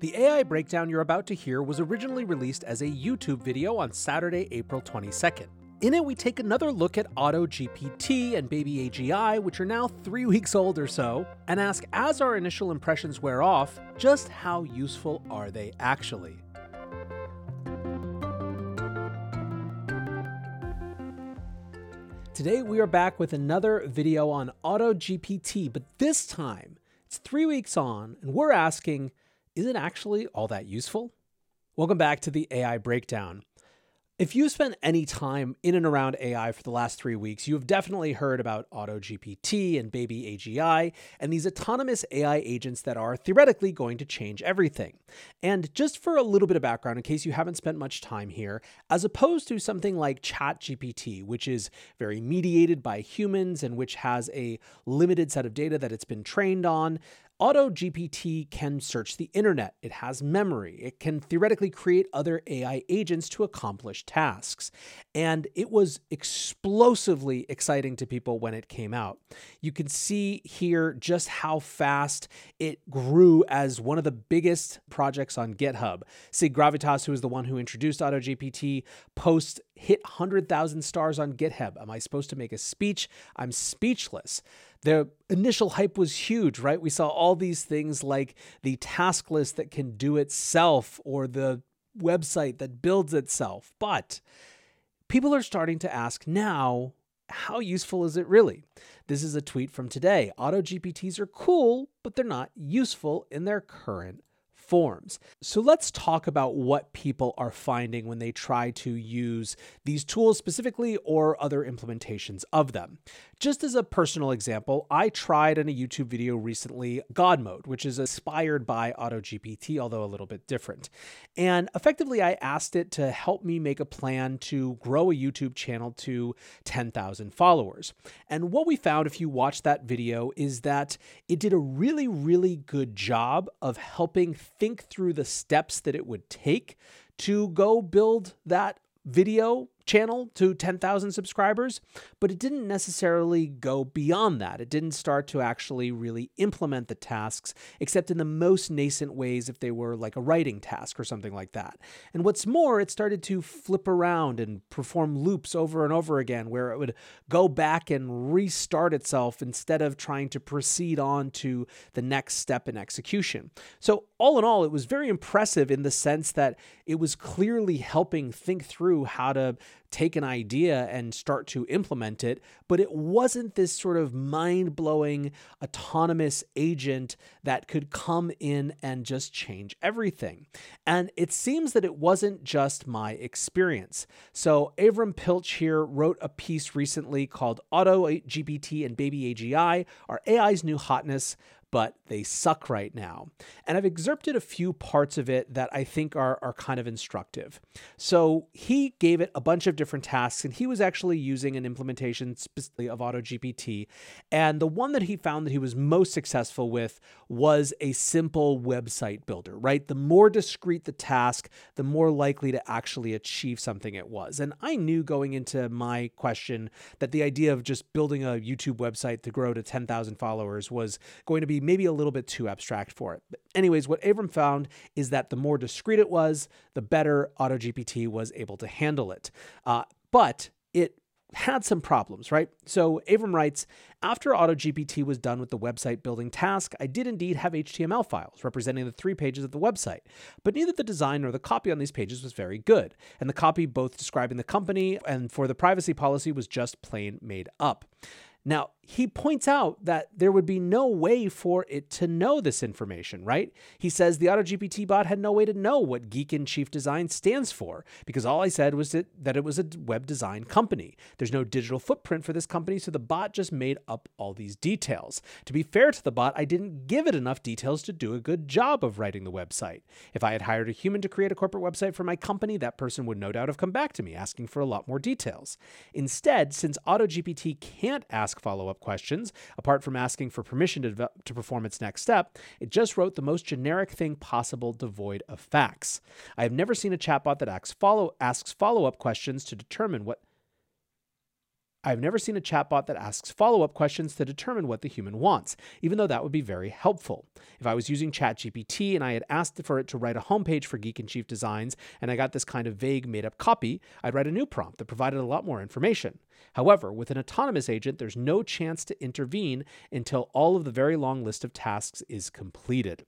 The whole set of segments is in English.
The AI breakdown you're about to hear was originally released as a YouTube video on Saturday, April 22nd. In it, we take another look at AutoGPT and Baby AGI, which are now three weeks old or so, and ask as our initial impressions wear off, just how useful are they actually? Today, we are back with another video on AutoGPT, but this time it's three weeks on, and we're asking is it actually all that useful? Welcome back to the AI Breakdown. If you spent any time in and around AI for the last three weeks, you have definitely heard about AutoGPT and Baby AGI and these autonomous AI agents that are theoretically going to change everything. And just for a little bit of background, in case you haven't spent much time here, as opposed to something like ChatGPT, which is very mediated by humans and which has a limited set of data that it's been trained on, AutoGPT can search the internet. It has memory. It can theoretically create other AI agents to accomplish tasks. And it was explosively exciting to people when it came out. You can see here just how fast it grew as one of the biggest projects on GitHub. Sig Gravitas, who is the one who introduced AutoGPT, posts hit 100,000 stars on GitHub. Am I supposed to make a speech? I'm speechless the initial hype was huge, right? We saw all these things like the task list that can do itself or the website that builds itself. But people are starting to ask now, how useful is it really? This is a tweet from today. Auto GPTs are cool, but they're not useful in their current forms. So let's talk about what people are finding when they try to use these tools specifically or other implementations of them. Just as a personal example, I tried in a YouTube video recently God mode, which is inspired by AutoGPT, although a little bit different. And effectively, I asked it to help me make a plan to grow a YouTube channel to 10,000 followers. And what we found, if you watch that video, is that it did a really, really good job of helping think through the steps that it would take to go build that video channel to 10,000 subscribers, but it didn't necessarily go beyond that. It didn't start to actually really implement the tasks, except in the most nascent ways if they were like a writing task or something like that. And what's more, it started to flip around and perform loops over and over again, where it would go back and restart itself instead of trying to proceed on to the next step in execution. So, all in all, it was very impressive in the sense that it was clearly helping think through how to take an idea and start to implement it, but it wasn't this sort of mind blowing autonomous agent that could come in and just change everything. And it seems that it wasn't just my experience. So, Avram Piltch here wrote a piece recently called Auto GPT and Baby AGI Are AI's New Hotness but they suck right now. And I've excerpted a few parts of it that I think are, are kind of instructive. So he gave it a bunch of different tasks, and he was actually using an implementation specifically of AutoGPT. And the one that he found that he was most successful with was a simple website builder, right? The more discrete the task, the more likely to actually achieve something it was. And I knew going into my question that the idea of just building a YouTube website to grow to 10,000 followers was going to be maybe a little bit too abstract for it. But anyways, what Avram found is that the more discreet it was, the better AutoGPT was able to handle it. Uh, but it had some problems, right? So Avram writes After AutoGPT was done with the website building task, I did indeed have HTML files representing the three pages of the website, but neither the design nor the copy on these pages was very good, and the copy both describing the company and for the privacy policy was just plain made up. Now, he points out that there would be no way for it to know this information, right? He says the AutoGPT bot had no way to know what Geek in Chief Design stands for because all I said was that, that it was a web design company. There's no digital footprint for this company, so the bot just made up all these details. To be fair to the bot, I didn't give it enough details to do a good job of writing the website. If I had hired a human to create a corporate website for my company, that person would no doubt have come back to me asking for a lot more details. Instead, since AutoGPT can't ask follow up questions, apart from asking for permission to, to perform its next step, it just wrote the most generic thing possible devoid of facts. I have never seen a chatbot that asks follow asks follow-up questions to determine what I've never seen a chatbot that asks follow up questions to determine what the human wants, even though that would be very helpful. If I was using ChatGPT and I had asked for it to write a homepage for Geek in Chief Designs and I got this kind of vague, made up copy, I'd write a new prompt that provided a lot more information. However, with an autonomous agent, there's no chance to intervene until all of the very long list of tasks is completed.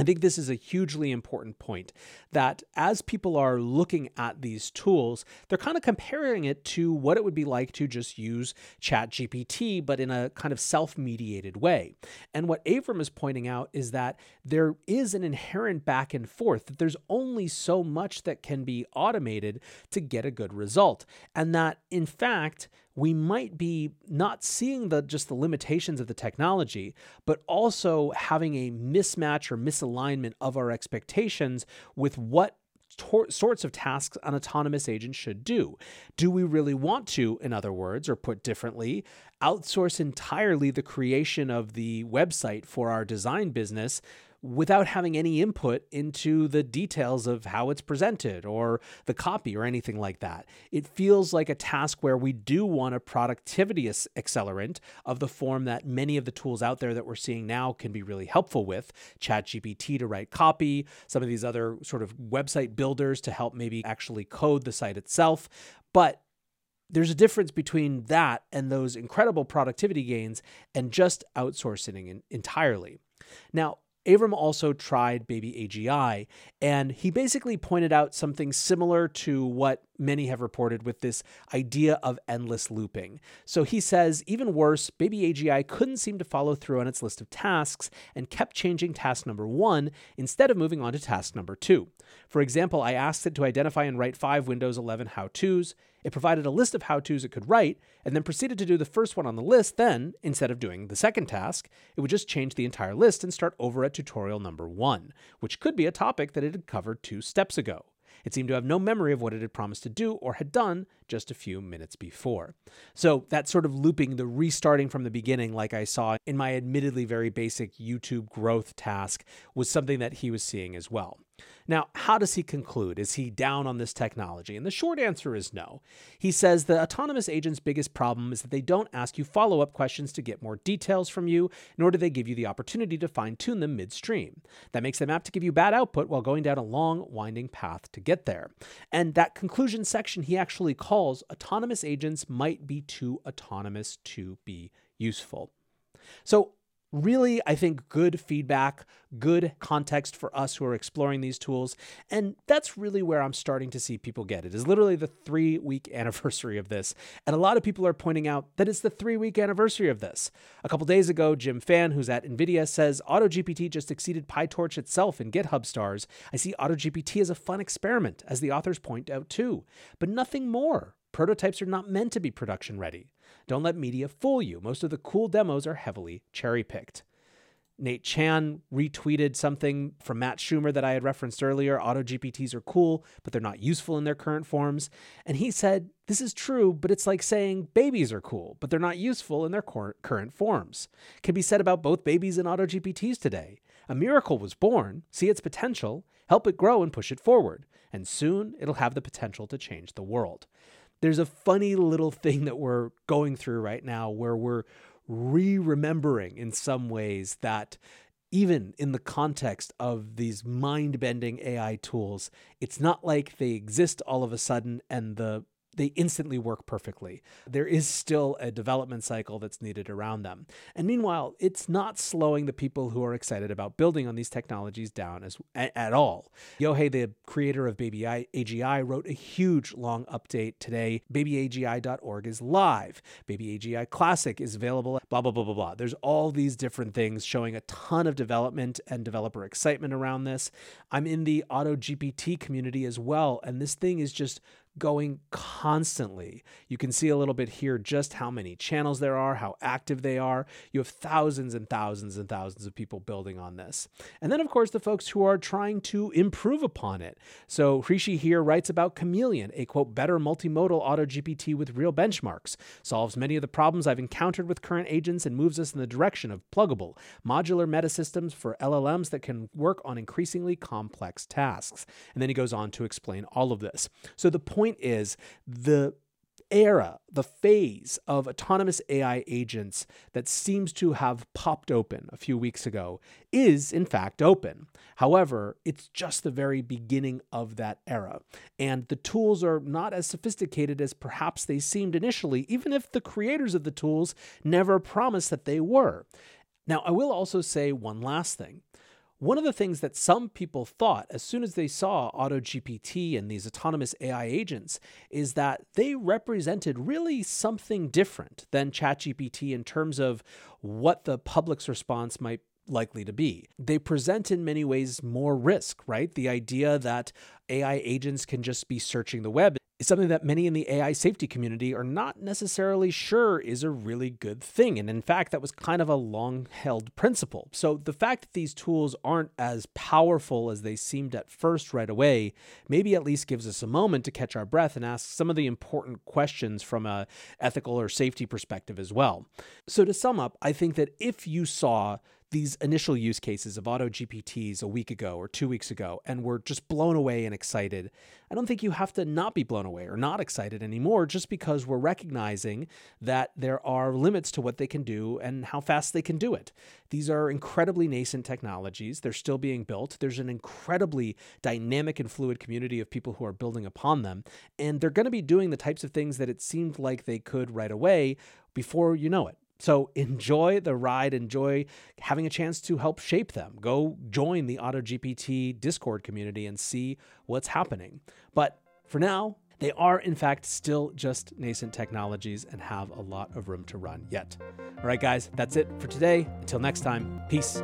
I think this is a hugely important point that as people are looking at these tools, they're kind of comparing it to what it would be like to just use ChatGPT, but in a kind of self mediated way. And what Avram is pointing out is that there is an inherent back and forth, that there's only so much that can be automated to get a good result. And that, in fact, we might be not seeing the just the limitations of the technology, but also having a mismatch or misalignment of our expectations with what tor- sorts of tasks an autonomous agent should do. Do we really want to, in other words, or put differently, outsource entirely the creation of the website for our design business without having any input into the details of how it's presented or the copy or anything like that. It feels like a task where we do want a productivity accelerant of the form that many of the tools out there that we're seeing now can be really helpful with ChatGPT to write copy, some of these other sort of website builders to help maybe actually code the site itself. But there's a difference between that and those incredible productivity gains and just outsourcing entirely. Now, Avram also tried baby AGI, and he basically pointed out something similar to what many have reported with this idea of endless looping. So he says, even worse, baby AGI couldn't seem to follow through on its list of tasks and kept changing task number one instead of moving on to task number two. For example, I asked it to identify and write five Windows 11 how to's. It provided a list of how to's it could write, and then proceeded to do the first one on the list. Then, instead of doing the second task, it would just change the entire list and start over at tutorial number one, which could be a topic that it had covered two steps ago. It seemed to have no memory of what it had promised to do or had done just a few minutes before. So that sort of looping, the restarting from the beginning, like I saw in my admittedly very basic YouTube growth task, was something that he was seeing as well. Now, how does he conclude? Is he down on this technology? And the short answer is no. He says the autonomous agent's biggest problem is that they don't ask you follow up questions to get more details from you, nor do they give you the opportunity to fine tune them midstream. That makes them apt to give you bad output while going down a long, winding path to get there. And that conclusion section he actually calls autonomous agents might be too autonomous to be useful. So really, I think, good feedback, good context for us who are exploring these tools. And that's really where I'm starting to see people get it. is literally the three week anniversary of this. And a lot of people are pointing out that it's the three week anniversary of this. A couple days ago, Jim Fan, who's at NVIDIA, says AutoGPT just exceeded PyTorch itself in GitHub stars. I see AutoGPT as a fun experiment, as the authors point out too, but nothing more. Prototypes are not meant to be production ready. Don't let media fool you. Most of the cool demos are heavily cherry picked. Nate Chan retweeted something from Matt Shumer that I had referenced earlier. Auto GPTs are cool, but they're not useful in their current forms. And he said, This is true, but it's like saying babies are cool, but they're not useful in their current forms. Can be said about both babies and Auto GPTs today. A miracle was born, see its potential, help it grow and push it forward, and soon it'll have the potential to change the world there's a funny little thing that we're going through right now where we're re remembering in some ways that even in the context of these mind bending AI tools, it's not like they exist all of a sudden and the they instantly work perfectly. There is still a development cycle that's needed around them. And meanwhile, it's not slowing the people who are excited about building on these technologies down as at all. Yohei, the creator of Baby AGI, wrote a huge long update today. BabyAGI.org is live. Baby AGI Classic is available. Blah blah blah blah blah. There's all these different things showing a ton of development and developer excitement around this. I'm in the Auto GPT community as well, and this thing is just going constantly. You can see a little bit here just how many channels there are, how active they are. You have thousands and thousands and thousands of people building on this. And then, of course, the folks who are trying to improve upon it. So Hrishi here writes about Chameleon, a quote, better multimodal auto GPT with real benchmarks, solves many of the problems I've encountered with current agents and moves us in the direction of pluggable, modular metasystems for LLMs that can work on increasingly complex tasks. And then he goes on to explain all of this. So the point point is the era, the phase of autonomous AI agents that seems to have popped open a few weeks ago is, in fact, open. However, it's just the very beginning of that era, and the tools are not as sophisticated as perhaps they seemed initially, even if the creators of the tools never promised that they were. Now, I will also say one last thing. One of the things that some people thought as soon as they saw AutoGPT and these autonomous AI agents is that they represented really something different than ChatGPT in terms of what the public's response might likely to be. They present in many ways more risk, right? The idea that AI agents can just be searching the web is something that many in the AI safety community are not necessarily sure is a really good thing. And in fact, that was kind of a long held principle. So the fact that these tools aren't as powerful as they seemed at first right away, maybe at least gives us a moment to catch our breath and ask some of the important questions from a ethical or safety perspective as well. So to sum up, I think that if you saw these initial use cases of auto GPTs a week ago or two weeks ago and were just blown away and excited. I don't think you have to not be blown away or not excited anymore just because we're recognizing that there are limits to what they can do and how fast they can do it. These are incredibly nascent technologies. They're still being built. There's an incredibly dynamic and fluid community of people who are building upon them. And they're going to be doing the types of things that it seemed like they could right away before you know it. So enjoy the ride, enjoy having a chance to help shape them. Go join the AutoGPT Discord community and see what's happening. But for now, they are, in fact, still just nascent technologies and have a lot of room to run yet. All right, guys, that's it for today. Until next time, peace.